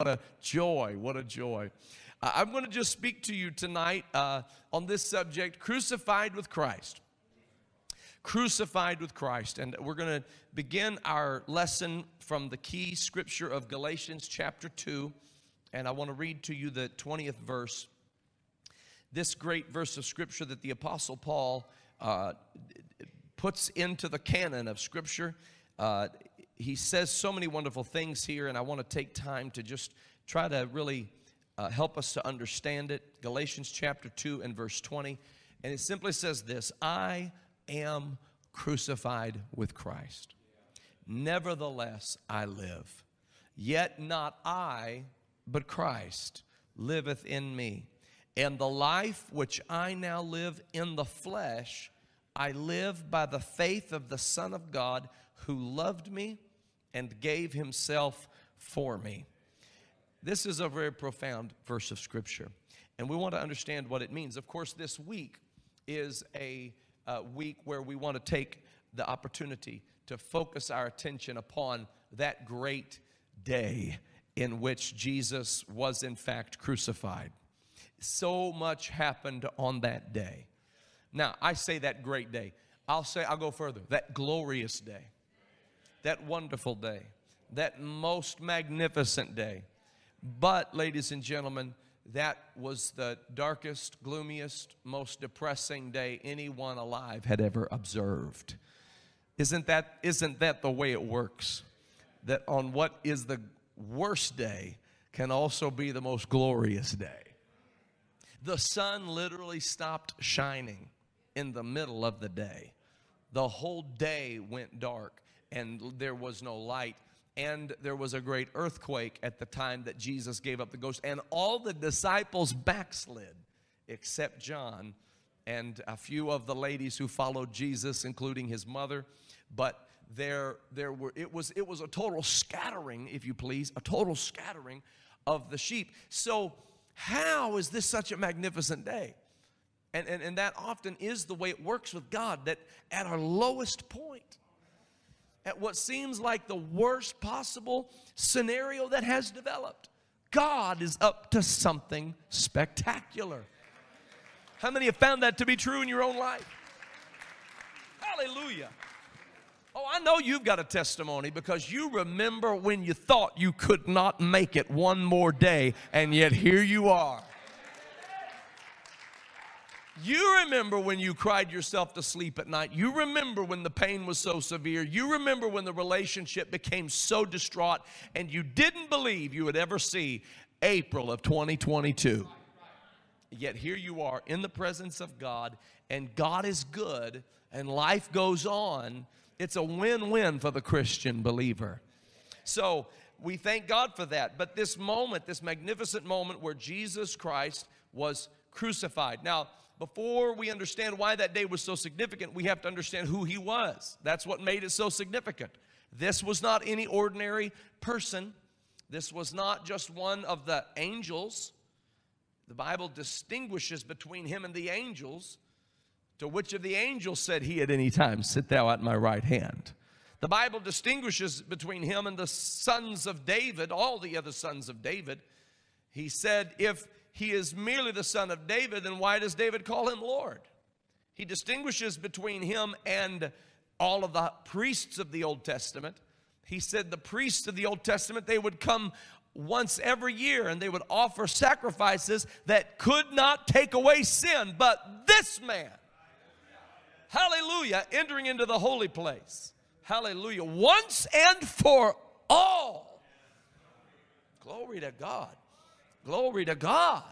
What a joy. What a joy. Uh, I'm going to just speak to you tonight uh, on this subject crucified with Christ. Crucified with Christ. And we're going to begin our lesson from the key scripture of Galatians chapter 2. And I want to read to you the 20th verse. This great verse of scripture that the Apostle Paul uh, puts into the canon of scripture. He says so many wonderful things here, and I want to take time to just try to really uh, help us to understand it. Galatians chapter 2 and verse 20. And it simply says this I am crucified with Christ. Nevertheless, I live. Yet not I, but Christ liveth in me. And the life which I now live in the flesh, I live by the faith of the Son of God who loved me and gave himself for me. This is a very profound verse of scripture, and we want to understand what it means. Of course, this week is a uh, week where we want to take the opportunity to focus our attention upon that great day in which Jesus was, in fact, crucified. So much happened on that day. Now, I say that great day. I'll say, I'll go further, that glorious day that wonderful day, that most magnificent day. But, ladies and gentlemen, that was the darkest, gloomiest, most depressing day anyone alive had ever observed. Isn't that, isn't that the way it works? That on what is the worst day can also be the most glorious day. The sun literally stopped shining in the middle of the day. The whole day went dark and there was no light. And there was a great earthquake at the time that Jesus gave up the ghost. And all the disciples backslid except John and a few of the ladies who followed Jesus, including his mother. But there, there were, it was, it was a total scattering, if you please, a total scattering of the sheep. So, how is this such a magnificent day? And, and, and that often is the way it works with God, that at our lowest point, at what seems like the worst possible scenario that has developed. God is up to something spectacular. How many have found that to be true in your own life? Hallelujah. Oh, I know you've got a testimony because you remember when you thought you could not make it one more day, and yet here you are. You remember when you cried yourself to sleep at night. You remember when the pain was so severe. You remember when the relationship became so distraught and you didn't believe you would ever see April of 2022. Yet here you are in the presence of God, and God is good, and life goes on. It's a win win for the Christian believer. So we thank God for that. But this moment, this magnificent moment where Jesus Christ was crucified. Now, before we understand why that day was so significant, we have to understand who he was. That's what made it so significant. This was not any ordinary person, this was not just one of the angels. The Bible distinguishes between him and the angels. To which of the angels said he at any time, Sit thou at my right hand? The Bible distinguishes between him and the sons of David, all the other sons of David. He said, If he is merely the son of David, then why does David call him Lord? He distinguishes between him and all of the priests of the Old Testament. He said the priests of the Old Testament, they would come once every year and they would offer sacrifices that could not take away sin. But this man, hallelujah, entering into the holy place, hallelujah, once and for all. Glory to God. Glory to God.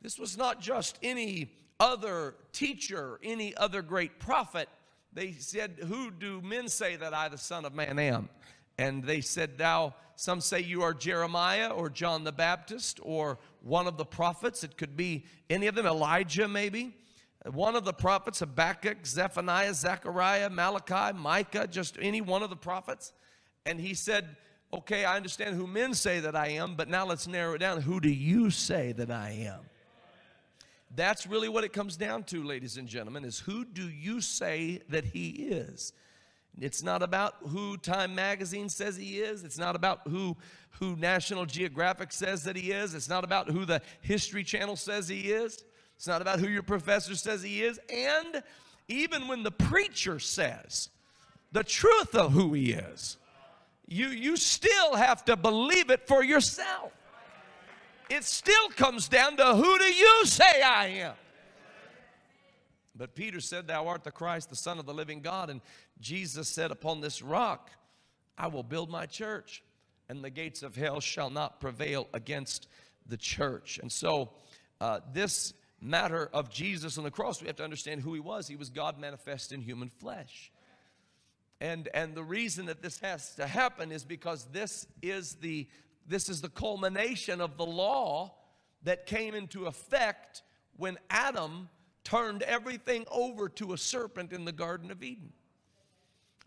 This was not just any other teacher, any other great prophet. They said, Who do men say that I, the Son of Man, am? And they said, Thou, some say you are Jeremiah or John the Baptist or one of the prophets. It could be any of them, Elijah maybe. One of the prophets, Habakkuk, Zephaniah, Zechariah, Malachi, Micah, just any one of the prophets. And he said, okay, I understand who men say that I am, but now let's narrow it down. Who do you say that I am? That's really what it comes down to, ladies and gentlemen, is who do you say that he is? It's not about who Time Magazine says he is. It's not about who, who National Geographic says that he is. It's not about who the History Channel says he is. It's not about who your professor says he is. And even when the preacher says the truth of who he is, you, you still have to believe it for yourself. It still comes down to who do you say I am? But Peter said, Thou art the Christ, the Son of the living God. And Jesus said, Upon this rock I will build my church, and the gates of hell shall not prevail against the church. And so, uh, this matter of Jesus on the cross, we have to understand who he was. He was God manifest in human flesh. And, and the reason that this has to happen is because this is the this is the culmination of the law that came into effect when Adam turned everything over to a serpent in the Garden of Eden.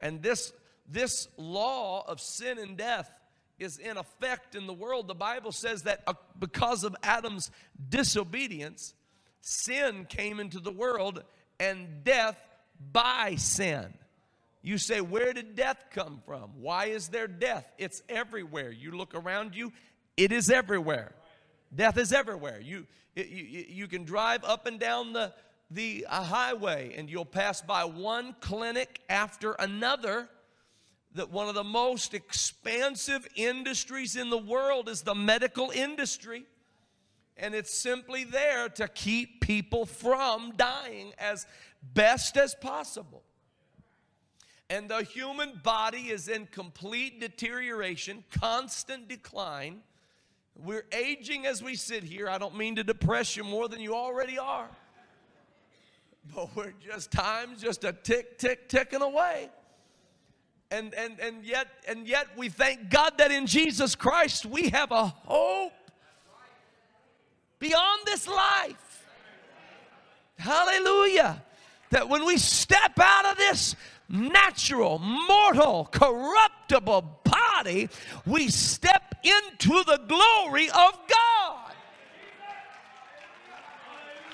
And this, this law of sin and death is in effect in the world. The Bible says that uh, because of Adam's disobedience, sin came into the world and death by sin. You say, Where did death come from? Why is there death? It's everywhere. You look around you, it is everywhere. Death is everywhere. You, you, you can drive up and down the, the highway and you'll pass by one clinic after another. That one of the most expansive industries in the world is the medical industry. And it's simply there to keep people from dying as best as possible and the human body is in complete deterioration, constant decline. We're aging as we sit here. I don't mean to depress you more than you already are. But we're just time's just a tick, tick, ticking away. And and and yet, and yet we thank God that in Jesus Christ we have a hope beyond this life. Hallelujah. That when we step out of this natural, mortal, corruptible body, we step into the glory of God.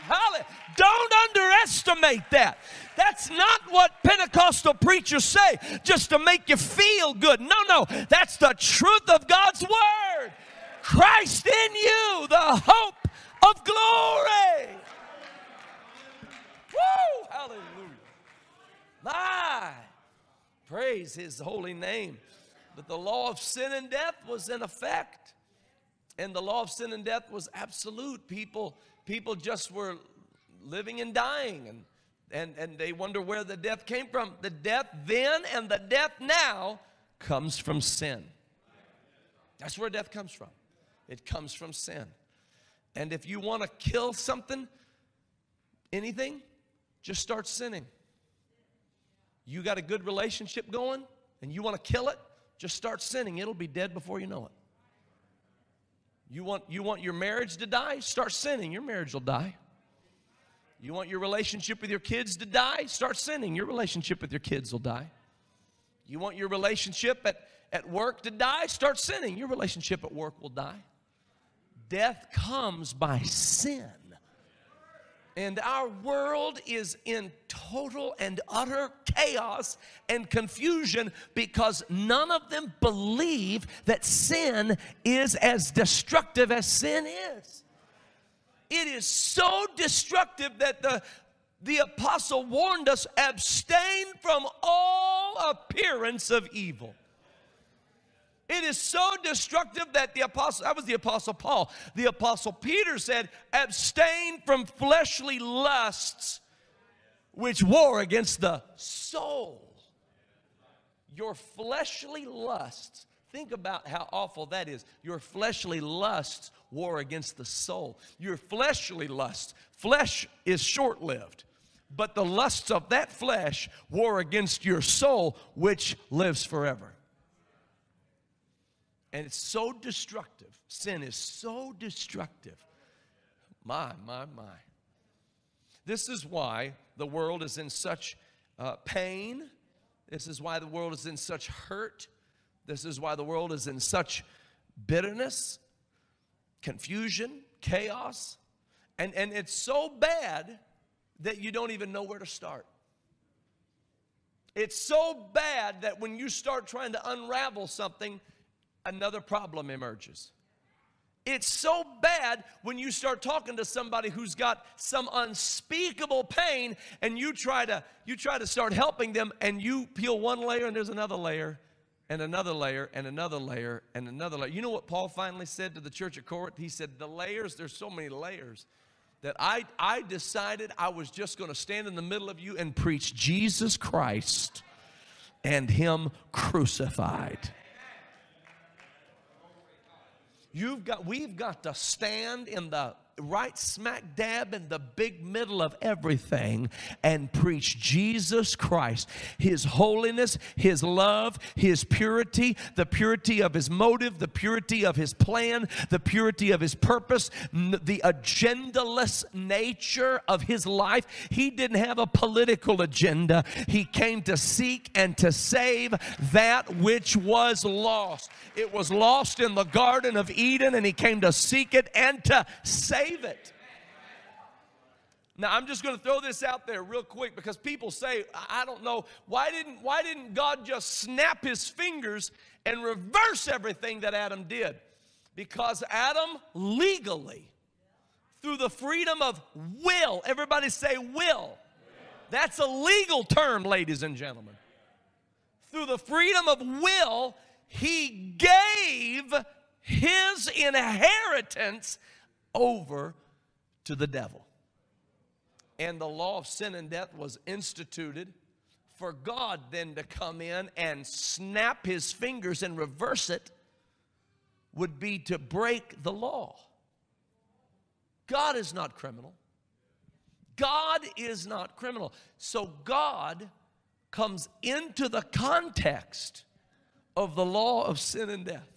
Hallelujah. Don't underestimate that. That's not what Pentecostal preachers say just to make you feel good. No, no, that's the truth of God's word. Christ in you, the hope of glory. Woo! Hallelujah. My, praise his holy name. But the law of sin and death was in effect. And the law of sin and death was absolute. People, people just were living and dying. And, and, and they wonder where the death came from. The death then and the death now comes from sin. That's where death comes from. It comes from sin. And if you want to kill something, anything, just start sinning you got a good relationship going and you want to kill it, just start sinning. It'll be dead before you know it. You want, you want your marriage to die? Start sinning. Your marriage will die. You want your relationship with your kids to die? Start sinning. Your relationship with your kids will die. You want your relationship at, at work to die? Start sinning. Your relationship at work will die. Death comes by sin. And our world is in total and utter chaos and confusion because none of them believe that sin is as destructive as sin is. It is so destructive that the, the apostle warned us abstain from all appearance of evil. It is so destructive that the apostle, that was the apostle Paul. The apostle Peter said, abstain from fleshly lusts which war against the soul. Your fleshly lusts. Think about how awful that is. Your fleshly lusts war against the soul. Your fleshly lusts. Flesh is short lived, but the lusts of that flesh war against your soul, which lives forever. And it's so destructive. Sin is so destructive. My, my, my. This is why the world is in such uh, pain. This is why the world is in such hurt. This is why the world is in such bitterness, confusion, chaos. And, and it's so bad that you don't even know where to start. It's so bad that when you start trying to unravel something, another problem emerges. It's so bad when you start talking to somebody who's got some unspeakable pain and you try to you try to start helping them and you peel one layer and there's another layer and another layer and another layer and another layer. You know what Paul finally said to the church at Corinth? He said, "The layers, there's so many layers that I I decided I was just going to stand in the middle of you and preach Jesus Christ and him crucified." You've got, we've got to stand in the right smack dab in the big middle of everything and preach Jesus Christ, His holiness, His love, His purity, the purity of His motive, the purity of His plan, the purity of His purpose, the agendaless nature of His life. He didn't have a political agenda, He came to seek and to save that which was lost. It was lost in the Garden of Eden, and He came to seek it and to save believe it. Now I'm just going to throw this out there real quick because people say, I don't know, why didn't why didn't God just snap his fingers and reverse everything that Adam did? Because Adam legally through the freedom of will, everybody say will. That's a legal term, ladies and gentlemen. Through the freedom of will, he gave his inheritance over to the devil. And the law of sin and death was instituted for God then to come in and snap his fingers and reverse it would be to break the law. God is not criminal. God is not criminal. So God comes into the context of the law of sin and death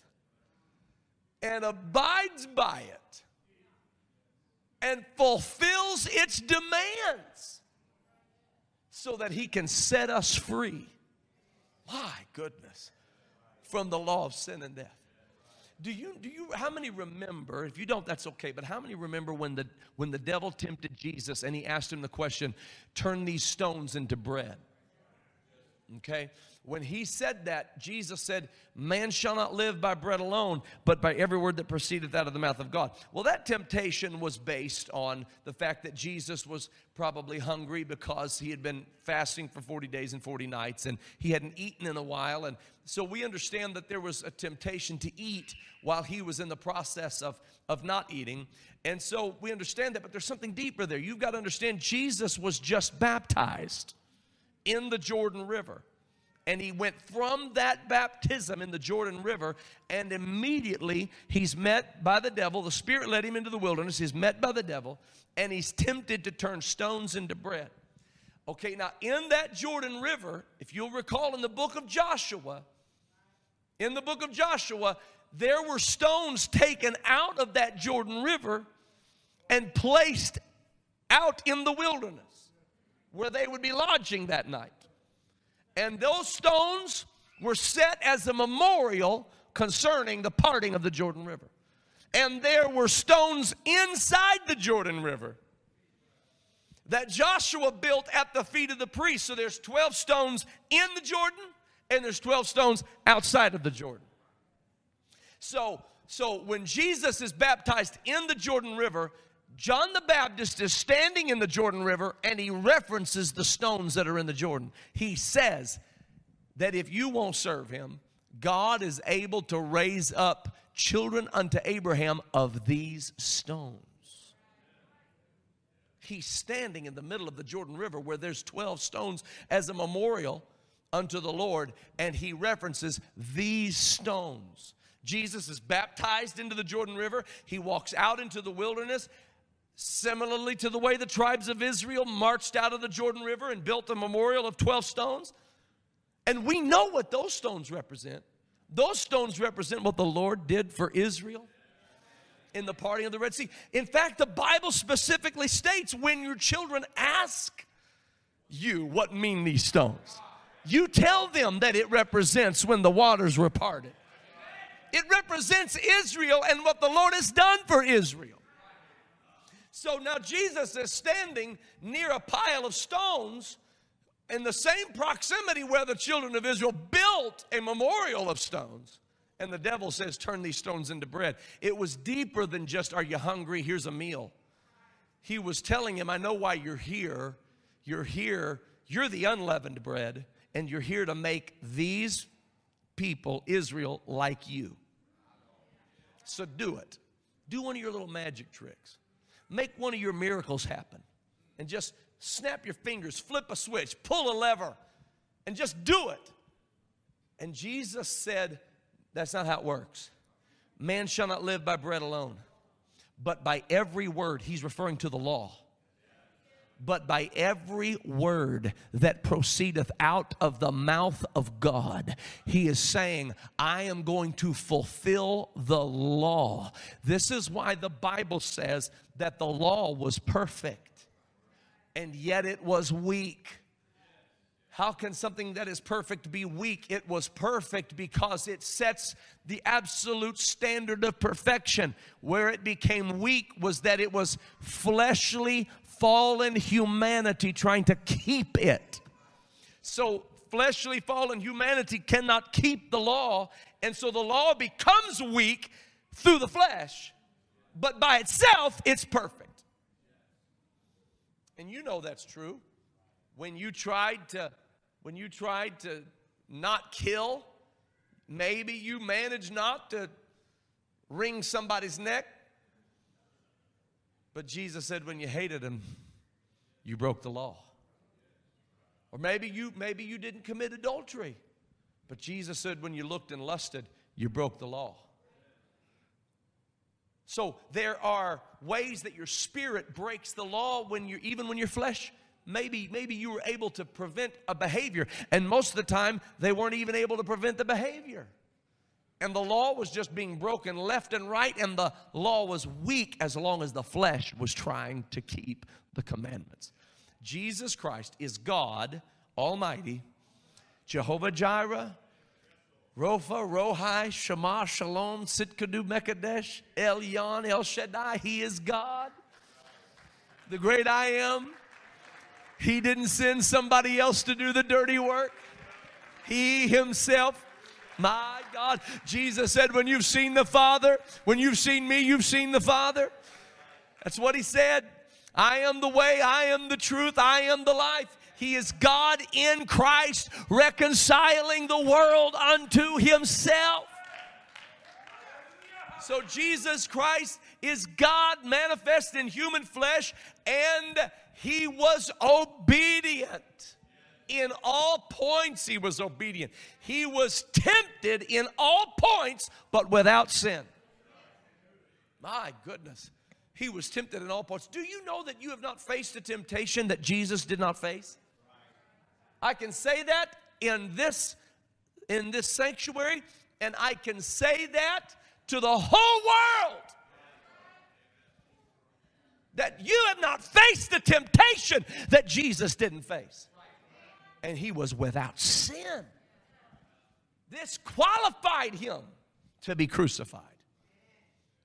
and abides by it and fulfills its demands so that he can set us free. My goodness, from the law of sin and death. Do you, do you, how many remember, if you don't, that's okay, but how many remember when the, when the devil tempted Jesus and he asked him the question, turn these stones into bread? Okay? When he said that, Jesus said, Man shall not live by bread alone, but by every word that proceedeth out of the mouth of God. Well, that temptation was based on the fact that Jesus was probably hungry because he had been fasting for 40 days and 40 nights and he hadn't eaten in a while. And so we understand that there was a temptation to eat while he was in the process of, of not eating. And so we understand that, but there's something deeper there. You've got to understand Jesus was just baptized in the Jordan River. And he went from that baptism in the Jordan River, and immediately he's met by the devil. The Spirit led him into the wilderness. He's met by the devil, and he's tempted to turn stones into bread. Okay, now in that Jordan River, if you'll recall in the book of Joshua, in the book of Joshua, there were stones taken out of that Jordan River and placed out in the wilderness where they would be lodging that night. And those stones were set as a memorial concerning the parting of the Jordan River. And there were stones inside the Jordan River that Joshua built at the feet of the priests. So there's 12 stones in the Jordan and there's 12 stones outside of the Jordan. So so when Jesus is baptized in the Jordan River, John the Baptist is standing in the Jordan River and he references the stones that are in the Jordan. He says that if you won't serve him, God is able to raise up children unto Abraham of these stones. He's standing in the middle of the Jordan River where there's 12 stones as a memorial unto the Lord, and he references these stones. Jesus is baptized into the Jordan River. He walks out into the wilderness. Similarly to the way the tribes of Israel marched out of the Jordan River and built a memorial of 12 stones. And we know what those stones represent. Those stones represent what the Lord did for Israel in the parting of the Red Sea. In fact, the Bible specifically states when your children ask you what mean these stones, you tell them that it represents when the waters were parted. It represents Israel and what the Lord has done for Israel. So now Jesus is standing near a pile of stones in the same proximity where the children of Israel built a memorial of stones. And the devil says, Turn these stones into bread. It was deeper than just, Are you hungry? Here's a meal. He was telling him, I know why you're here. You're here, you're the unleavened bread, and you're here to make these people, Israel, like you. So do it. Do one of your little magic tricks. Make one of your miracles happen. And just snap your fingers, flip a switch, pull a lever, and just do it. And Jesus said, That's not how it works. Man shall not live by bread alone, but by every word. He's referring to the law. But by every word that proceedeth out of the mouth of God, he is saying, I am going to fulfill the law. This is why the Bible says that the law was perfect and yet it was weak. How can something that is perfect be weak? It was perfect because it sets the absolute standard of perfection. Where it became weak was that it was fleshly, fallen humanity trying to keep it. So, fleshly, fallen humanity cannot keep the law, and so the law becomes weak through the flesh, but by itself, it's perfect. And you know that's true. When you tried to when you tried to not kill, maybe you managed not to wring somebody's neck. But Jesus said when you hated him, you broke the law. Or maybe you maybe you didn't commit adultery. But Jesus said when you looked and lusted, you broke the law. So there are ways that your spirit breaks the law when you're even when your flesh maybe maybe you were able to prevent a behavior and most of the time they weren't even able to prevent the behavior. And the law was just being broken left and right and the law was weak as long as the flesh was trying to keep the commandments. Jesus Christ is God Almighty, Jehovah Jireh, Rofa, Rohai, Shema, Shalom, Sitkadu, Mekadesh, Elyon, El Shaddai. He is God, the great I am. He didn't send somebody else to do the dirty work. He himself, my God. Jesus said, When you've seen the Father, when you've seen me, you've seen the Father. That's what he said. I am the way, I am the truth, I am the life. He is God in Christ, reconciling the world unto Himself. So Jesus Christ is God manifest in human flesh, and He was obedient. In all points, He was obedient. He was tempted in all points, but without sin. My goodness. He was tempted in all points. Do you know that you have not faced a temptation that Jesus did not face? I can say that in this in this sanctuary and I can say that to the whole world that you have not faced the temptation that Jesus didn't face. And he was without sin. This qualified him to be crucified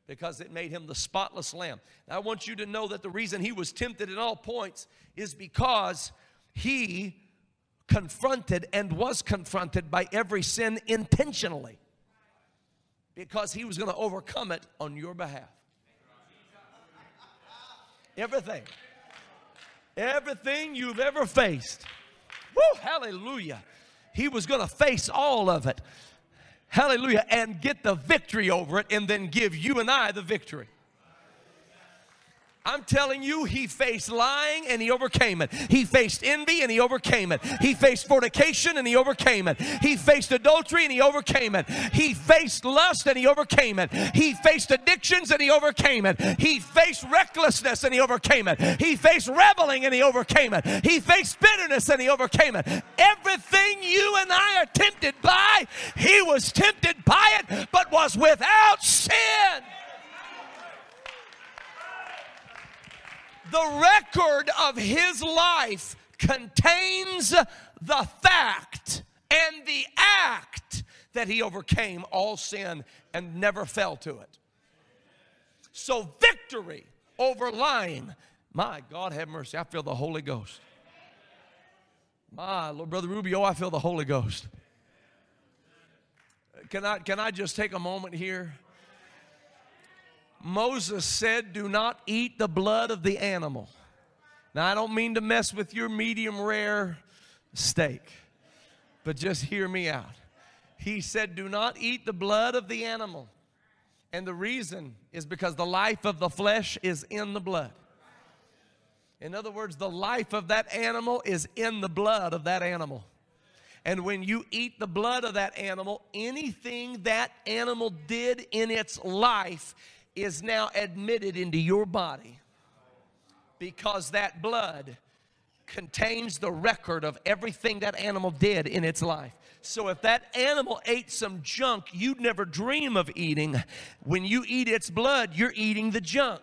because it made him the spotless lamb. Now, I want you to know that the reason he was tempted at all points is because he confronted and was confronted by every sin intentionally because he was going to overcome it on your behalf. Everything. Everything you've ever faced. Woo, hallelujah. He was going to face all of it. Hallelujah. And get the victory over it and then give you and I the victory. I'm telling you, he faced lying and he overcame it. He faced envy and he overcame it. He faced fornication and he overcame it. He faced adultery and he overcame it. He faced lust and he overcame it. He faced addictions and he overcame it. He faced recklessness and he overcame it. He faced reveling and he overcame it. He faced bitterness and he overcame it. Everything you and I are tempted by, he was tempted by it, but was without sin. The record of his life contains the fact and the act that he overcame all sin and never fell to it. So, victory over lying. My God, have mercy. I feel the Holy Ghost. My Lord, Brother Rubio, I feel the Holy Ghost. Can I, can I just take a moment here? Moses said, Do not eat the blood of the animal. Now, I don't mean to mess with your medium rare steak, but just hear me out. He said, Do not eat the blood of the animal. And the reason is because the life of the flesh is in the blood. In other words, the life of that animal is in the blood of that animal. And when you eat the blood of that animal, anything that animal did in its life is now admitted into your body because that blood contains the record of everything that animal did in its life. So if that animal ate some junk you'd never dream of eating, when you eat its blood, you're eating the junk.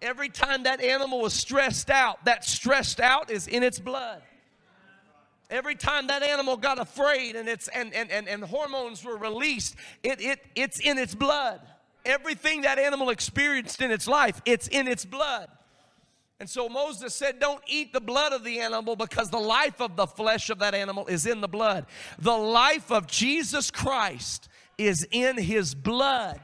Every time that animal was stressed out, that stressed out is in its blood. Every time that animal got afraid and, it's, and, and, and, and hormones were released, it, it, it's in its blood. Everything that animal experienced in its life, it's in its blood. And so Moses said, Don't eat the blood of the animal because the life of the flesh of that animal is in the blood. The life of Jesus Christ is in his blood.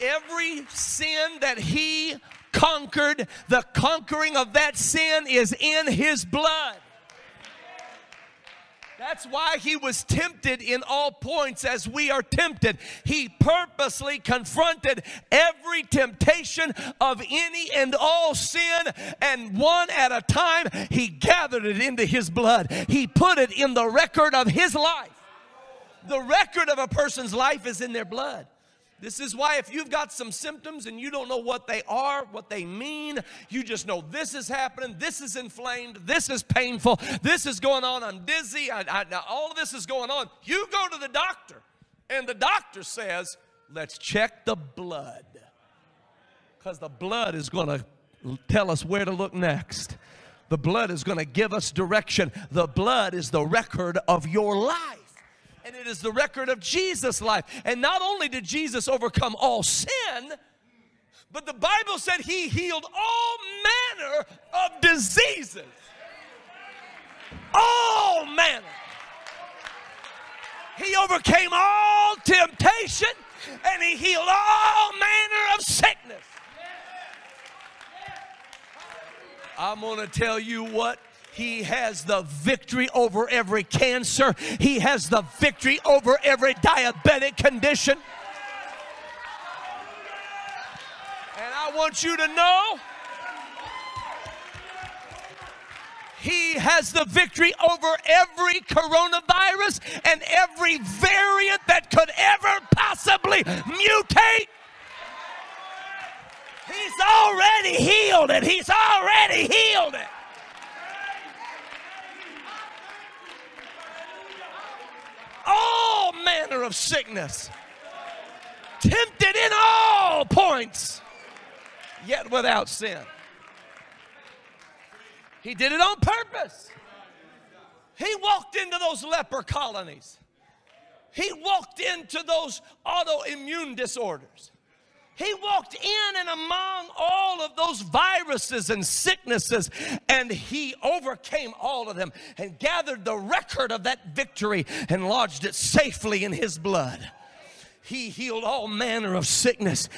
Every sin that he conquered, the conquering of that sin is in his blood. That's why he was tempted in all points as we are tempted. He purposely confronted every temptation of any and all sin, and one at a time, he gathered it into his blood. He put it in the record of his life. The record of a person's life is in their blood. This is why, if you've got some symptoms and you don't know what they are, what they mean, you just know this is happening, this is inflamed, this is painful, this is going on, I'm dizzy, I, I, all of this is going on. You go to the doctor, and the doctor says, Let's check the blood. Because the blood is going to tell us where to look next. The blood is going to give us direction. The blood is the record of your life and it is the record of Jesus' life. And not only did Jesus overcome all sin, but the Bible said he healed all manner of diseases. All manner. He overcame all temptation and he healed all manner of sickness. I'm going to tell you what he has the victory over every cancer. He has the victory over every diabetic condition. And I want you to know He has the victory over every coronavirus and every variant that could ever possibly mutate. He's already healed and He's already healed it. all of sickness, tempted in all points, yet without sin. He did it on purpose. He walked into those leper colonies. He walked into those autoimmune disorders. He walked in and among all of those viruses and sicknesses, and he overcame all of them and gathered the record of that victory and lodged it safely in his blood. He healed all manner of sickness.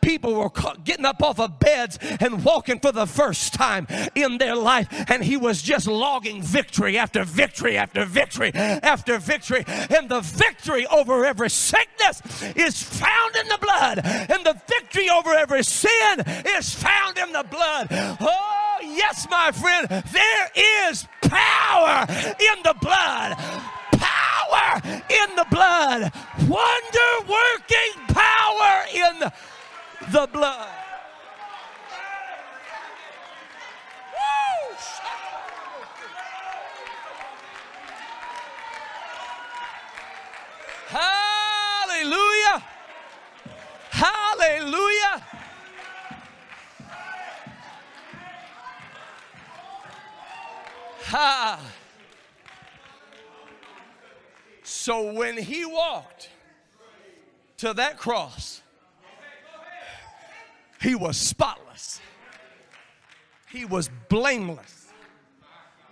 People were getting up off of beds and walking for the first time in their life, and he was just logging victory after victory after victory after victory. And the victory over every sickness is found in the blood, and the victory over every sin is found in the blood. Oh, yes, my friend, there is power in the blood power in the blood. Wonder working power in the blood. Hallelujah. Hallelujah. Ha. So when he walked to that cross, He was spotless. He was blameless.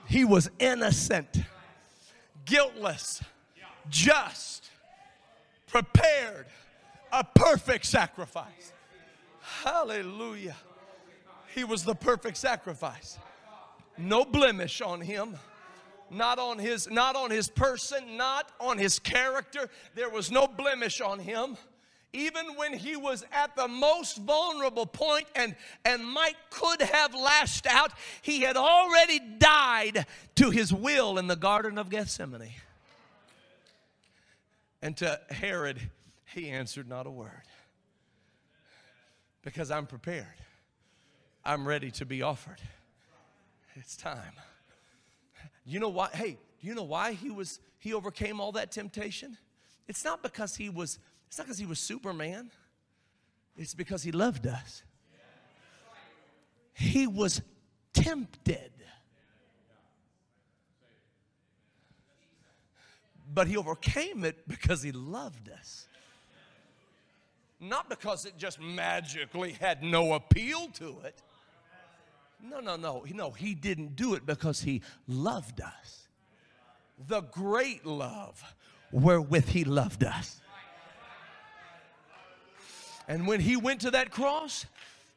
He was innocent, guiltless, just, prepared, a perfect sacrifice. Hallelujah. He was the perfect sacrifice. No blemish on him not on his not on his person not on his character there was no blemish on him even when he was at the most vulnerable point and, and Mike could have lashed out, he had already died to his will in the Garden of Gethsemane. And to Herod, he answered not a word. Because I'm prepared, I'm ready to be offered. It's time. You know why? Hey, do you know why he was he overcame all that temptation? It's not because he was it's not because he was Superman, it's because he loved us. He was tempted. But he overcame it because he loved us. Not because it just magically had no appeal to it. No, no, no. No, he didn't do it because he loved us. The great love wherewith he loved us. And when he went to that cross,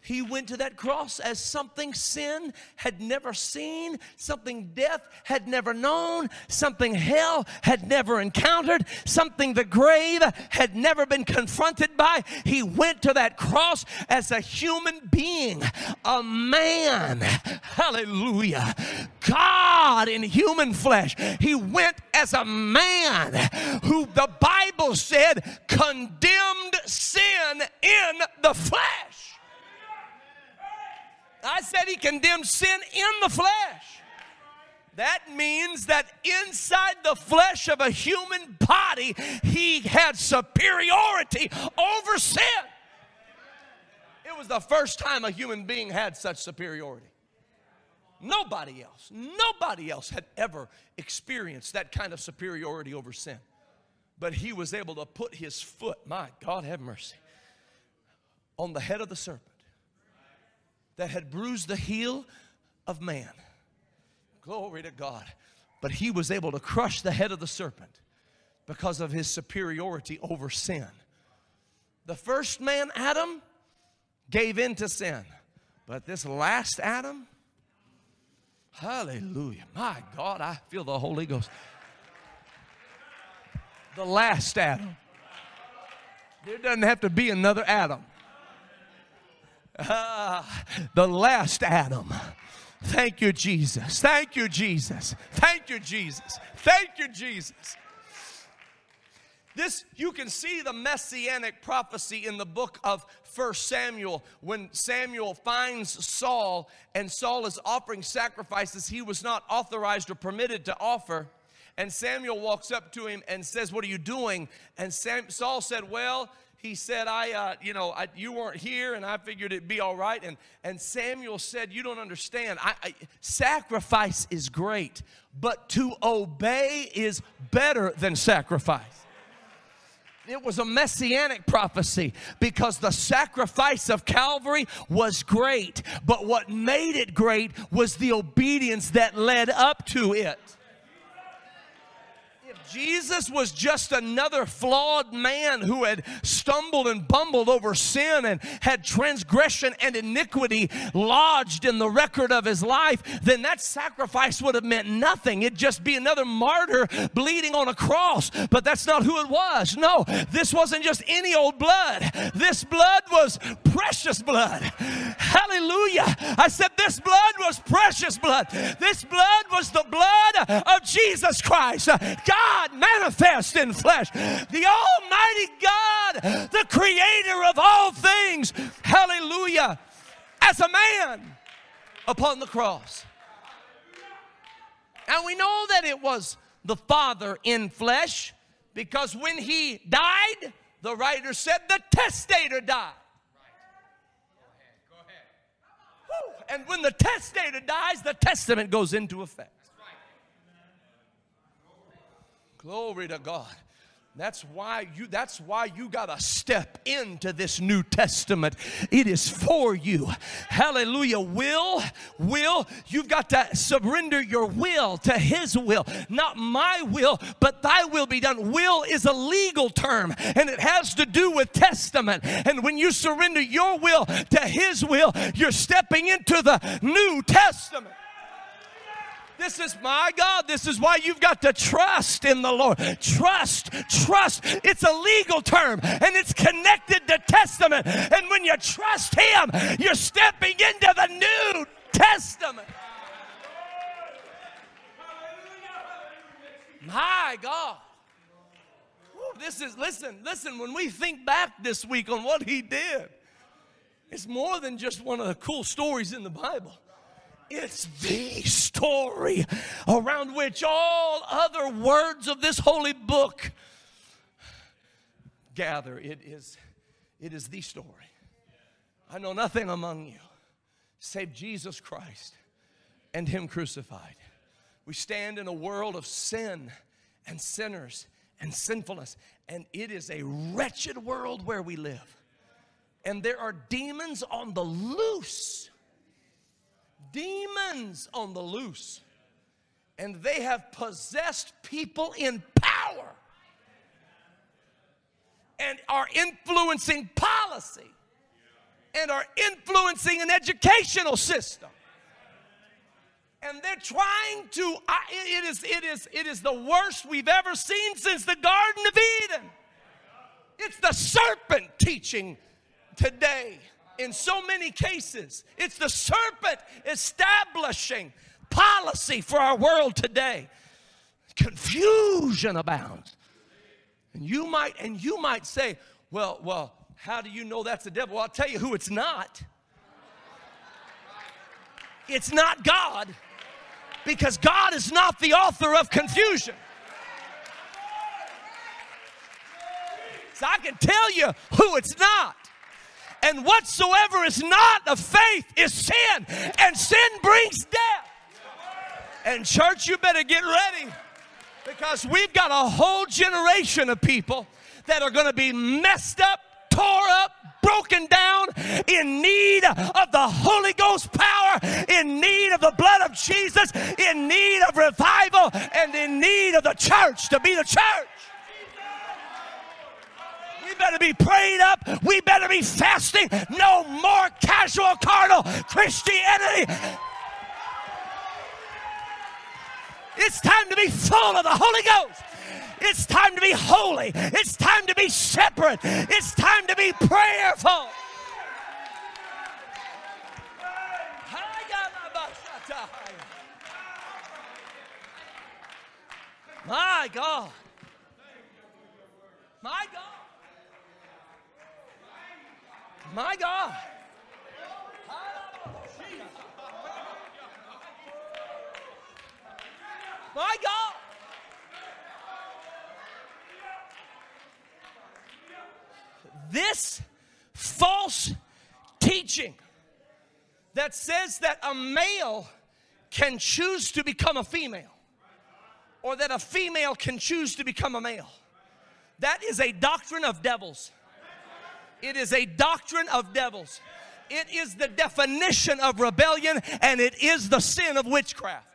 he went to that cross as something sin had never seen, something death had never known, something hell had never encountered, something the grave had never been confronted by. He went to that cross as a human being, a man. Hallelujah. God in human flesh. He went as a man who the Bible said condemned sin in the flesh. I said he condemned sin in the flesh. That means that inside the flesh of a human body, he had superiority over sin. It was the first time a human being had such superiority. Nobody else, nobody else had ever experienced that kind of superiority over sin. But he was able to put his foot, my God have mercy, on the head of the serpent that had bruised the heel of man. Glory to God. But he was able to crush the head of the serpent because of his superiority over sin. The first man, Adam, gave in to sin. But this last Adam, hallelujah. My God, I feel the Holy Ghost. The last Adam. There doesn't have to be another Adam. Ah, the last Adam. Thank you, Jesus. Thank you, Jesus. Thank you, Jesus. Thank you, Jesus. This, you can see the messianic prophecy in the book of First Samuel when Samuel finds Saul and Saul is offering sacrifices he was not authorized or permitted to offer. And Samuel walks up to him and says, What are you doing? And Sam, Saul said, Well, he said, I, uh, you know, I, you weren't here and I figured it'd be all right. And, and Samuel said, You don't understand. I, I, sacrifice is great, but to obey is better than sacrifice. It was a messianic prophecy because the sacrifice of Calvary was great, but what made it great was the obedience that led up to it. Jesus was just another flawed man who had stumbled and bumbled over sin and had transgression and iniquity lodged in the record of his life, then that sacrifice would have meant nothing. It'd just be another martyr bleeding on a cross. But that's not who it was. No, this wasn't just any old blood. This blood was precious blood. Hallelujah. I said, This blood was precious blood. This blood was the blood of Jesus Christ. God God manifest in flesh, the Almighty God, the creator of all things, hallelujah, as a man upon the cross. And we know that it was the Father in flesh because when he died, the writer said the testator died. And when the testator dies, the testament goes into effect. Glory to God. That's why you that's why you got to step into this New Testament. It is for you. Hallelujah. Will, will, you've got to surrender your will to his will. Not my will, but thy will be done. Will is a legal term and it has to do with testament. And when you surrender your will to his will, you're stepping into the New Testament. This is my God. This is why you've got to trust in the Lord. Trust, trust. It's a legal term and it's connected to testament. And when you trust Him, you're stepping into the New Testament. My God. this is, listen, listen, when we think back this week on what He did, it's more than just one of the cool stories in the Bible. It's the story around which all other words of this holy book gather. It is, it is the story. I know nothing among you save Jesus Christ and Him crucified. We stand in a world of sin and sinners and sinfulness, and it is a wretched world where we live. And there are demons on the loose demons on the loose. And they have possessed people in power and are influencing policy and are influencing an educational system. And they're trying to, it, is, it, is, it is the worst we've ever seen since the Garden of Eden. It's the serpent teaching today in so many cases. It's the serpent establishing policy for our world today. Confusion abounds. And you might and you might say, "Well, well, how do you know that's the devil?" Well, I'll tell you who it's not. It's not God. Because God is not the author of confusion. So I can tell you who it's not and whatsoever is not of faith is sin, and sin brings death. And, church, you better get ready because we've got a whole generation of people that are going to be messed up, tore up, broken down, in need of the Holy Ghost power, in need of the blood of Jesus, in need of revival, and in need of the church to be the church better be prayed up. We better be fasting. No more casual carnal Christianity. It's time to be full of the Holy Ghost. It's time to be holy. It's time to be separate. It's time to be prayerful. My God. My God. My God. My God. This false teaching that says that a male can choose to become a female or that a female can choose to become a male. That is a doctrine of devils. It is a doctrine of devils. It is the definition of rebellion and it is the sin of witchcraft.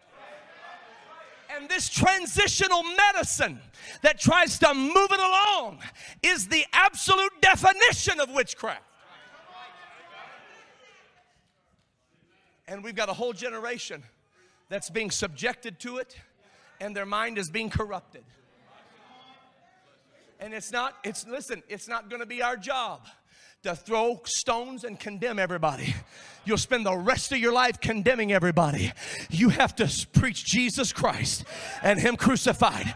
And this transitional medicine that tries to move it along is the absolute definition of witchcraft. And we've got a whole generation that's being subjected to it, and their mind is being corrupted. And it's not, it's, listen, it's not gonna be our job to throw stones and condemn everybody. You'll spend the rest of your life condemning everybody. You have to preach Jesus Christ and Him crucified.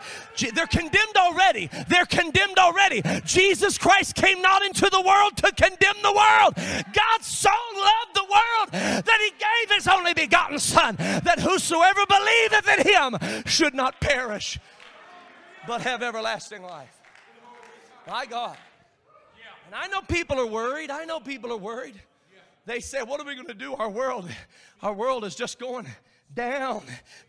They're condemned already. They're condemned already. Jesus Christ came not into the world to condemn the world. God so loved the world that He gave His only begotten Son, that whosoever believeth in Him should not perish, but have everlasting life. My God. And I know people are worried. I know people are worried. They say, What are we going to do? Our world, our world is just going down,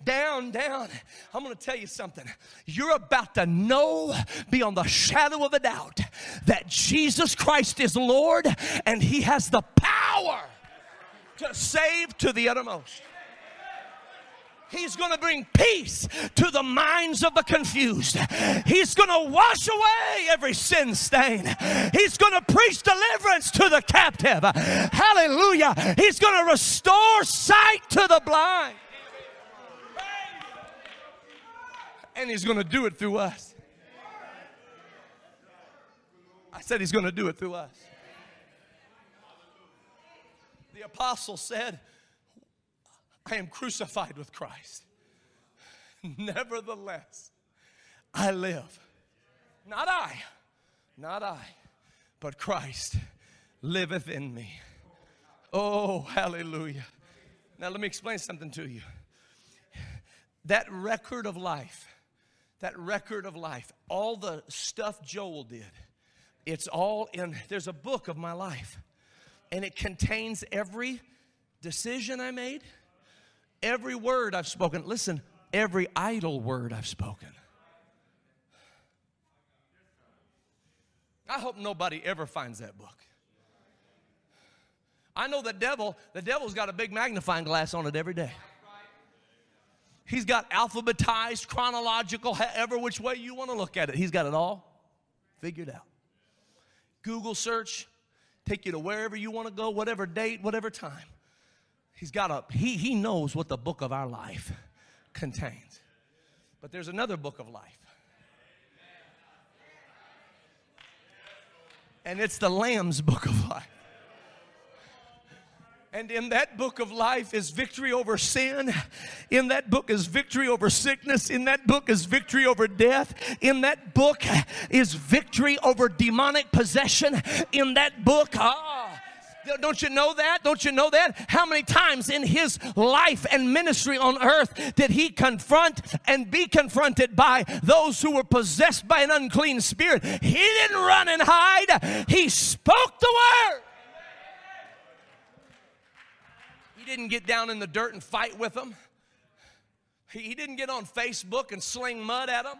down, down. I'm going to tell you something. You're about to know beyond the shadow of a doubt that Jesus Christ is Lord and He has the power to save to the uttermost. He's going to bring peace to the minds of the confused. He's going to wash away every sin stain. He's going to preach deliverance to the captive. Hallelujah. He's going to restore sight to the blind. And He's going to do it through us. I said He's going to do it through us. The apostle said, I am crucified with Christ. Nevertheless, I live. Not I, not I, but Christ liveth in me. Oh, hallelujah. Now, let me explain something to you. That record of life, that record of life, all the stuff Joel did, it's all in, there's a book of my life, and it contains every decision I made Every word I've spoken, listen, every idle word I've spoken. I hope nobody ever finds that book. I know the devil, the devil's got a big magnifying glass on it every day. He's got alphabetized, chronological, however which way you want to look at it. He's got it all figured out. Google search, take you to wherever you want to go, whatever date, whatever time. He's got a, he, he knows what the book of our life contains. But there's another book of life. And it's the Lamb's book of life. And in that book of life is victory over sin. In that book is victory over sickness. In that book is victory over death. In that book is victory over demonic possession. In that book, ah, don't you know that? Don't you know that? How many times in his life and ministry on earth did he confront and be confronted by those who were possessed by an unclean spirit? He didn't run and hide, he spoke the word. He didn't get down in the dirt and fight with them. He didn't get on Facebook and sling mud at them.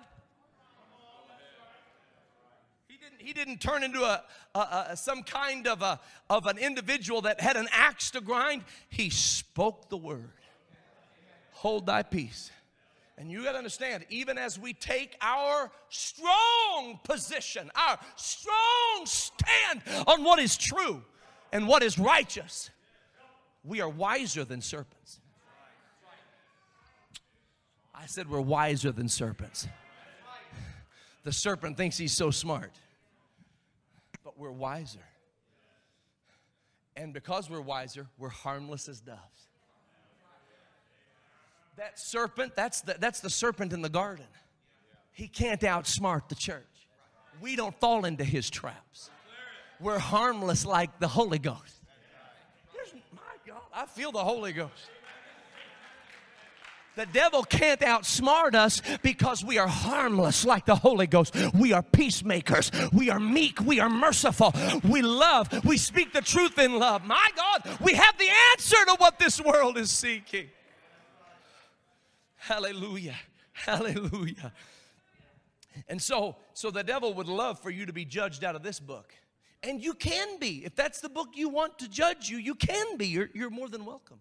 He didn't turn into a, a, a, some kind of, a, of an individual that had an axe to grind. He spoke the word. Hold thy peace. And you got to understand, even as we take our strong position, our strong stand on what is true and what is righteous, we are wiser than serpents. I said we're wiser than serpents. The serpent thinks he's so smart we're wiser. And because we're wiser, we're harmless as doves. That serpent, that's the, that's the serpent in the garden. He can't outsmart the church. We don't fall into his traps. We're harmless like the Holy Ghost. There's, my God, I feel the Holy Ghost. The devil can't outsmart us because we are harmless like the Holy Ghost. We are peacemakers. We are meek. We are merciful. We love. We speak the truth in love. My God, we have the answer to what this world is seeking. Hallelujah. Hallelujah. And so, so the devil would love for you to be judged out of this book. And you can be. If that's the book you want to judge you, you can be. You're, you're more than welcome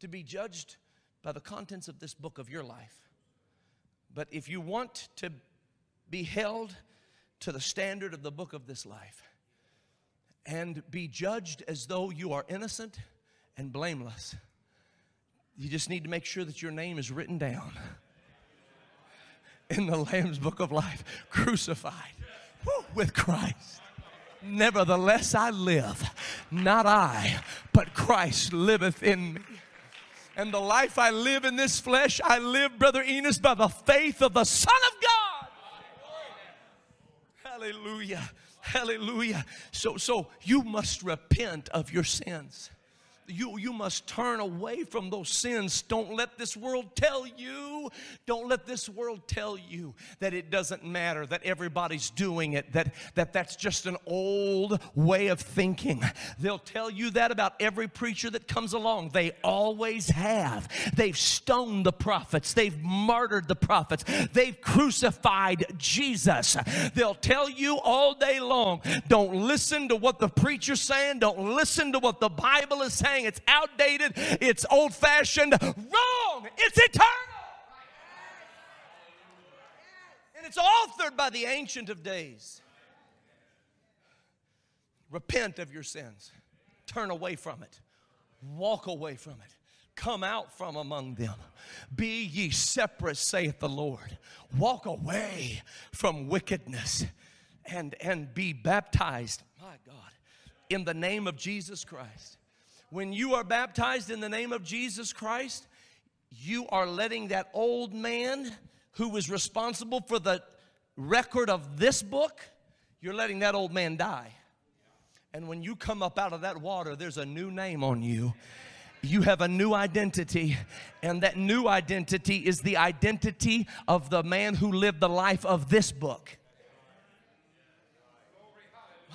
to be judged by the contents of this book of your life. But if you want to be held to the standard of the book of this life and be judged as though you are innocent and blameless, you just need to make sure that your name is written down in the Lamb's book of life, crucified with Christ. Nevertheless, I live, not I, but Christ liveth in me. And the life I live in this flesh, I live, Brother Enos, by the faith of the Son of God. Hallelujah. Hallelujah. So, so you must repent of your sins. You, you must turn away from those sins. Don't let this world tell you, don't let this world tell you that it doesn't matter, that everybody's doing it, that, that that's just an old way of thinking. They'll tell you that about every preacher that comes along. They always have. They've stoned the prophets, they've martyred the prophets, they've crucified Jesus. They'll tell you all day long don't listen to what the preacher's saying, don't listen to what the Bible is saying it's outdated, it's old fashioned. Wrong! It's eternal! And it's authored by the Ancient of Days. Repent of your sins, turn away from it, walk away from it come out from among them. Be ye separate, saith the Lord. Walk away from wickedness and, and be baptized, my God, in the name of Jesus Christ when you are baptized in the name of Jesus Christ, you are letting that old man who was responsible for the record of this book, you're letting that old man die. And when you come up out of that water, there's a new name on you. You have a new identity, and that new identity is the identity of the man who lived the life of this book.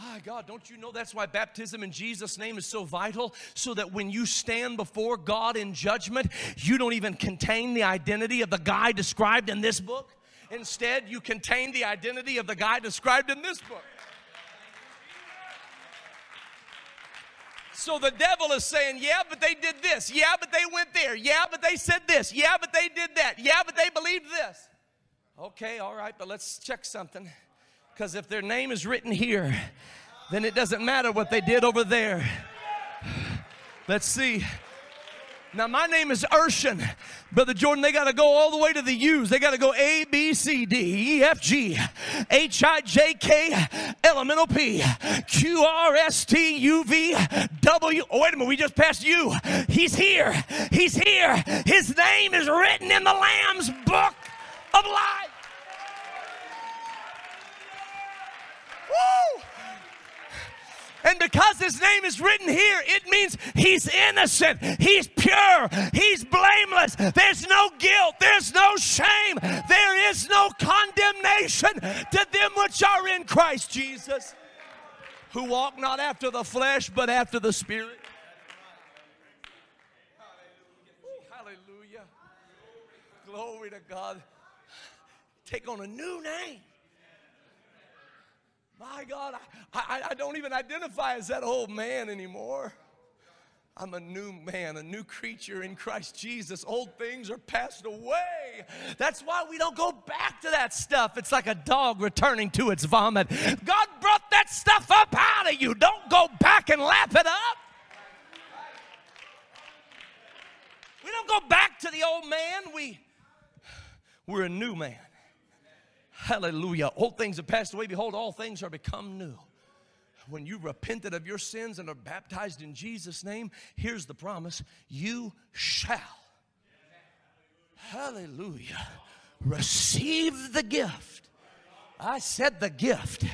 My God, don't you know that's why baptism in Jesus' name is so vital? So that when you stand before God in judgment, you don't even contain the identity of the guy described in this book. Instead, you contain the identity of the guy described in this book. So the devil is saying, Yeah, but they did this. Yeah, but they went there. Yeah, but they said this. Yeah, but they did that. Yeah, but they believed this. Okay, all right, but let's check something. Because if their name is written here, then it doesn't matter what they did over there. Let's see. Now, my name is Urshan. Brother Jordan, they got to go all the way to the U's. They got to go A, B, C, D, E, F, G, H, I, J, K, L, M, N, O, P, Q, R, S, T, U, V, W. Oh, wait a minute, we just passed U. He's here. He's here. His name is written in the Lamb's book of life. Woo! And because his name is written here, it means he's innocent, he's pure, he's blameless. There's no guilt, there's no shame, there is no condemnation to them which are in Christ Jesus, who walk not after the flesh, but after the Spirit. hallelujah. Glory to God. Take on a new name. My God, I, I, I don't even identify as that old man anymore. I'm a new man, a new creature in Christ Jesus. Old things are passed away. That's why we don't go back to that stuff. It's like a dog returning to its vomit. God brought that stuff up out of you. Don't go back and lap it up. We don't go back to the old man. We, we're a new man. Hallelujah. Old things have passed away. Behold, all things are become new. When you repented of your sins and are baptized in Jesus' name, here's the promise you shall. Hallelujah. Receive the gift. I said the gift.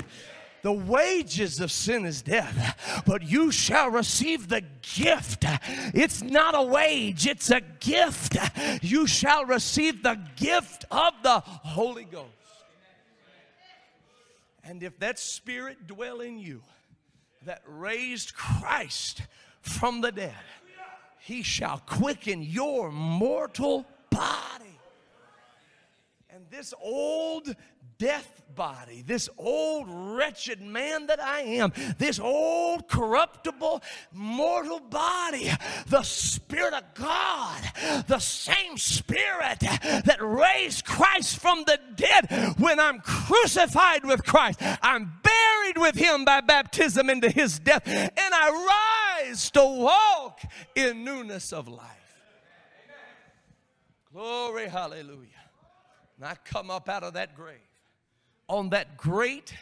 The wages of sin is death, but you shall receive the gift. It's not a wage, it's a gift. You shall receive the gift of the Holy Ghost. And if that spirit dwell in you that raised Christ from the dead, he shall quicken your mortal body. And this old death body, this old wretched man that I am, this old corruptible mortal body, the Spirit of God, the same Spirit that raised Christ from the dead when I'm crucified with Christ, I'm buried with Him by baptism into His death, and I rise to walk in newness of life. Glory, hallelujah. And I come up out of that grave on that great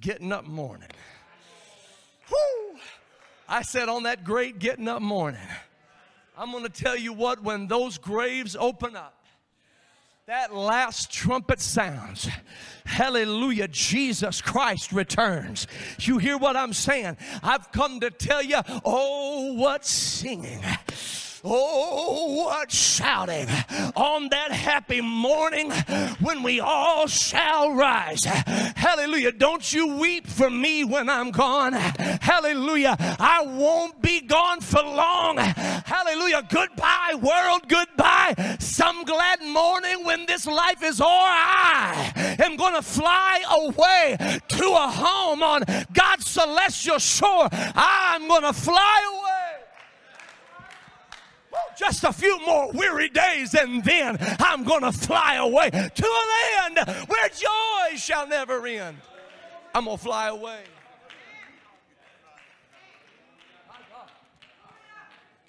getting up morning. I said, on that great getting up morning. I'm going to tell you what, when those graves open up, that last trumpet sounds, hallelujah, Jesus Christ returns. You hear what I'm saying? I've come to tell you, oh, what singing. Oh, what shouting on that happy morning when we all shall rise. Hallelujah. Don't you weep for me when I'm gone. Hallelujah. I won't be gone for long. Hallelujah. Goodbye, world. Goodbye. Some glad morning when this life is o'er, I am going to fly away to a home on God's celestial shore. I'm going to fly away. Just a few more weary days, and then I'm going to fly away to a land where joy shall never end. I'm going to fly away.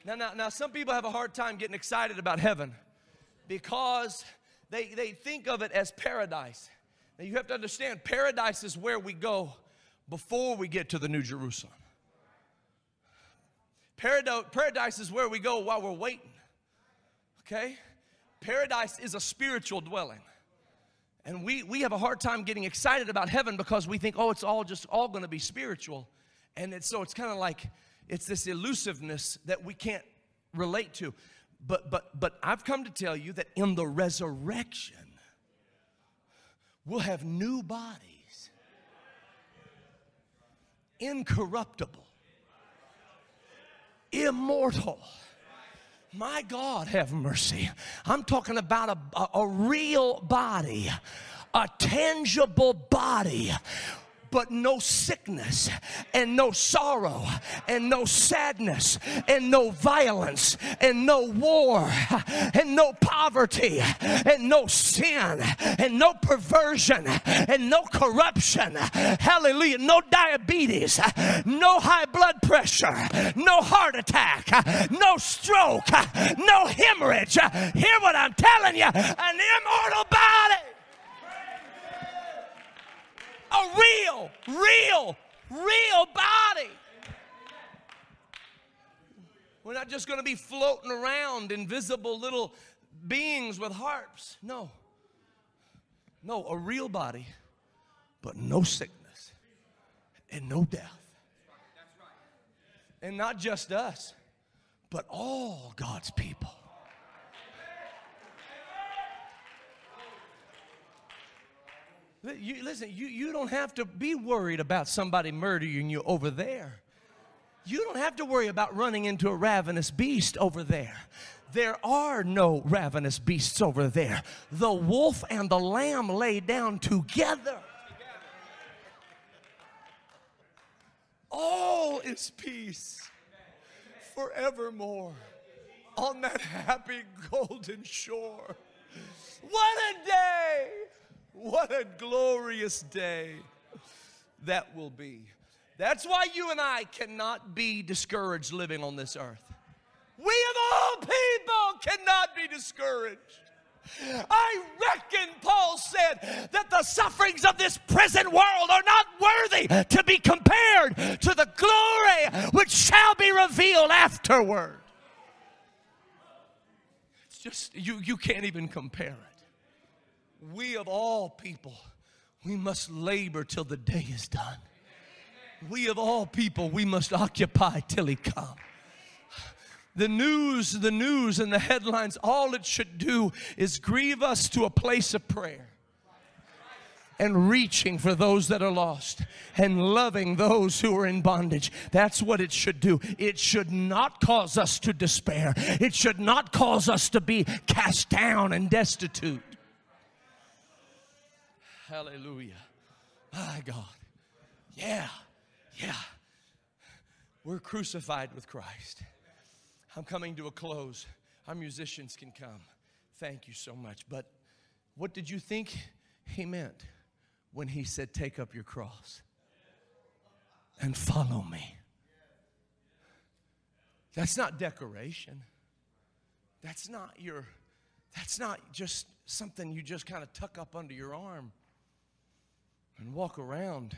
Now, now, now, some people have a hard time getting excited about heaven because they, they think of it as paradise. Now, you have to understand, paradise is where we go before we get to the New Jerusalem. Paradise is where we go while we're waiting. Okay? Paradise is a spiritual dwelling. And we, we have a hard time getting excited about heaven because we think, oh, it's all just all going to be spiritual. And it's, so it's kind of like it's this elusiveness that we can't relate to. But, but, but I've come to tell you that in the resurrection, we'll have new bodies, incorruptible immortal. My God, have mercy. I'm talking about a, a, a real body, a tangible body but no sickness and no sorrow and no sadness and no violence and no war and no poverty and no sin and no perversion and no corruption. Hallelujah. No diabetes, no high blood pressure, no heart attack, no stroke, no hemorrhage. Hear what I'm telling you an immortal body a real, real, real body. We're not just going to be floating around invisible little beings with harps. No. No, a real body, but no sickness and no death. And not just us, but all God's people. You, listen, you, you don't have to be worried about somebody murdering you over there. You don't have to worry about running into a ravenous beast over there. There are no ravenous beasts over there. The wolf and the lamb lay down together. All is peace forevermore on that happy golden shore. What a day! What a glorious day that will be. That's why you and I cannot be discouraged living on this earth. We of all people cannot be discouraged. I reckon Paul said that the sufferings of this present world are not worthy to be compared to the glory which shall be revealed afterward. It's just, you, you can't even compare it we of all people, we must labor till the day is done. We of all people, we must occupy till he come. The news, the news and the headlines, all it should do is grieve us to a place of prayer and reaching for those that are lost and loving those who are in bondage. That's what it should do. It should not cause us to despair. It should not cause us to be cast down and destitute. Hallelujah. My God. Yeah. Yeah. We're crucified with Christ. I'm coming to a close. Our musicians can come. Thank you so much. But what did you think he meant when he said, Take up your cross and follow me? That's not decoration. That's not your, that's not just something you just kind of tuck up under your arm and walk around,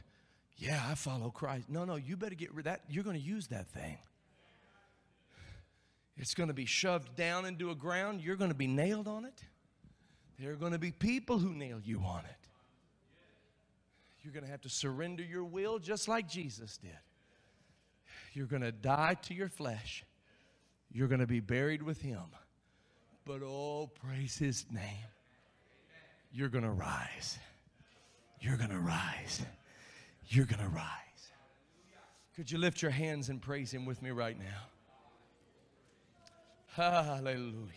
yeah, I follow Christ. No, no, you better get rid of that. You're going to use that thing. It's going to be shoved down into a ground. You're going to be nailed on it. There are going to be people who nail you on it. You're going to have to surrender your will just like Jesus did. You're going to die to your flesh. You're going to be buried with him. But oh, praise his name. You're going to rise. You're going to rise. You're going to rise. Could you lift your hands and praise him with me right now? Hallelujah.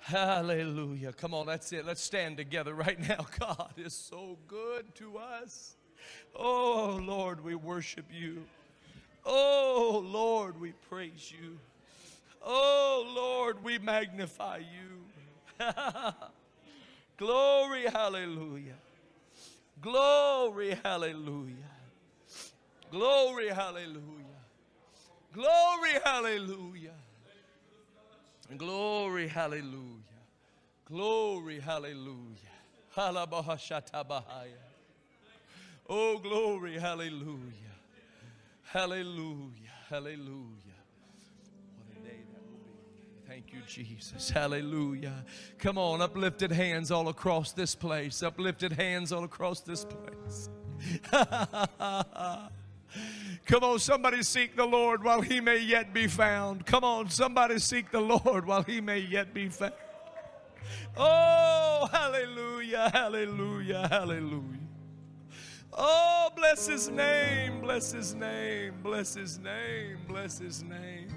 Hallelujah. Come on, that's it. Let's stand together right now. God is so good to us. Oh, Lord, we worship you. Oh, Lord, we praise you. Oh, Lord, we magnify you. Glory, hallelujah. Glory, hallelujah. Glory, hallelujah. Glory, hallelujah. Glory, hallelujah. Glory, hallelujah. Oh, glory, hallelujah. Hallelujah. Hallelujah. Thank you, Jesus. Hallelujah. Come on, uplifted hands all across this place. Uplifted hands all across this place. Come on, somebody seek the Lord while he may yet be found. Come on, somebody seek the Lord while he may yet be found. Oh, hallelujah, hallelujah, hallelujah. Oh, bless his name, bless his name, bless his name, bless his name.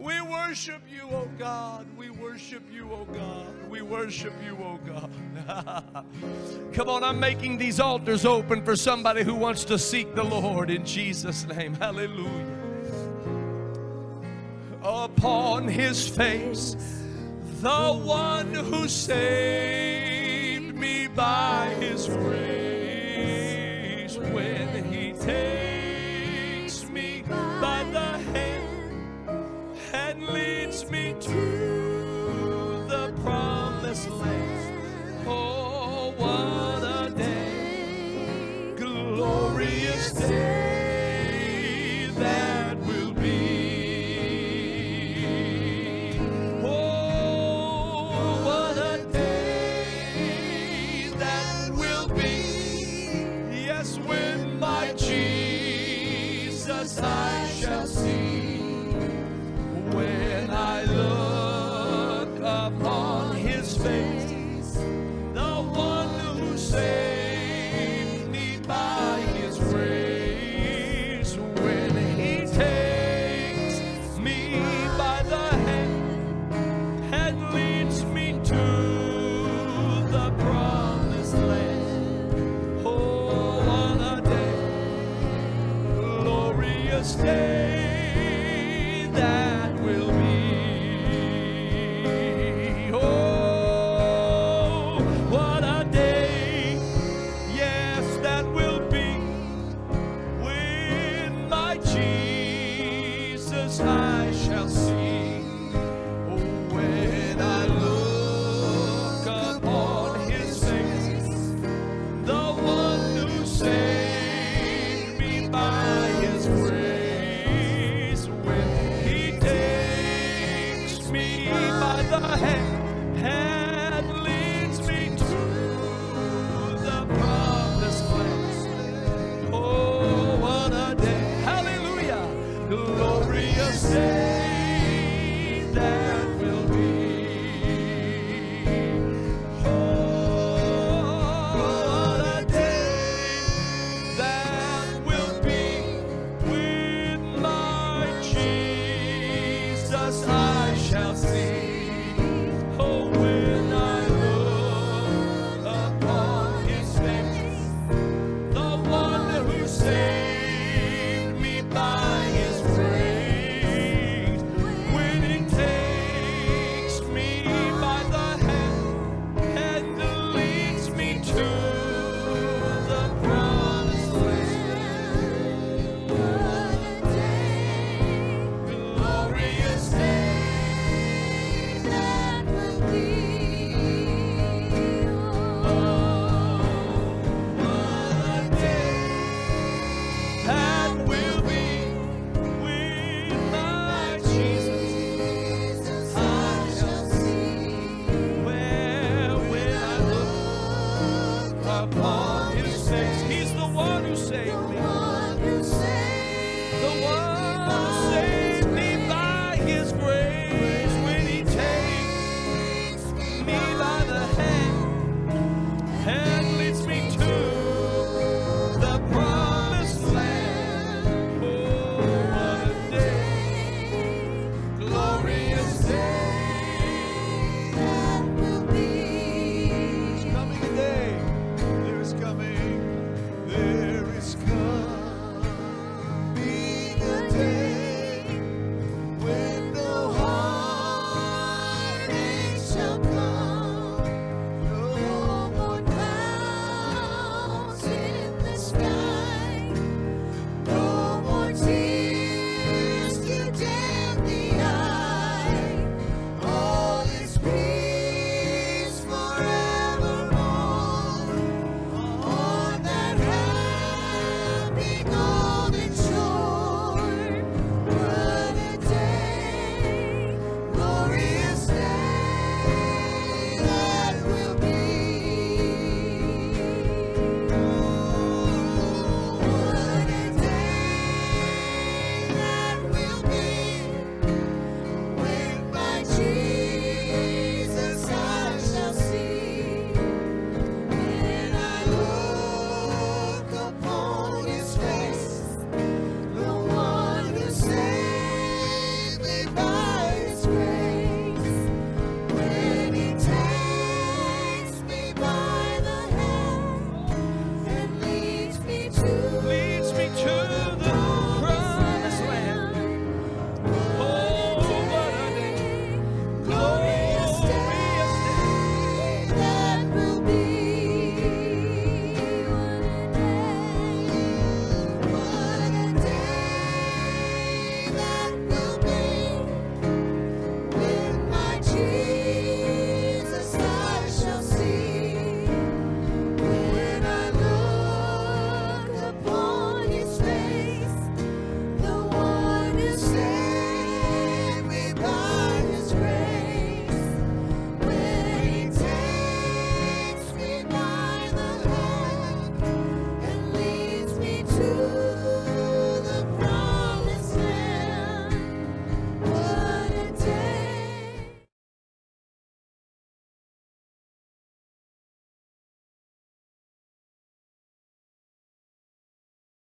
We worship you, oh God. We worship you, oh God. We worship you, oh God. Come on, I'm making these altars open for somebody who wants to seek the Lord in Jesus' name. Hallelujah. Upon his face, the one who saved me by his grace when he takes leads me to